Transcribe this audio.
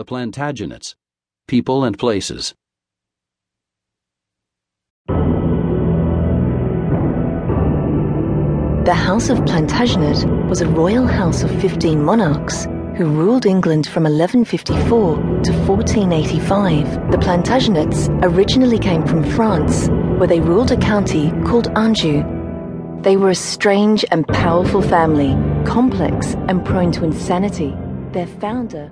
The Plantagenets People and Places. The House of Plantagenet was a royal house of 15 monarchs who ruled England from 1154 to 1485. The Plantagenets originally came from France, where they ruled a county called Anjou. They were a strange and powerful family, complex and prone to insanity. Their founder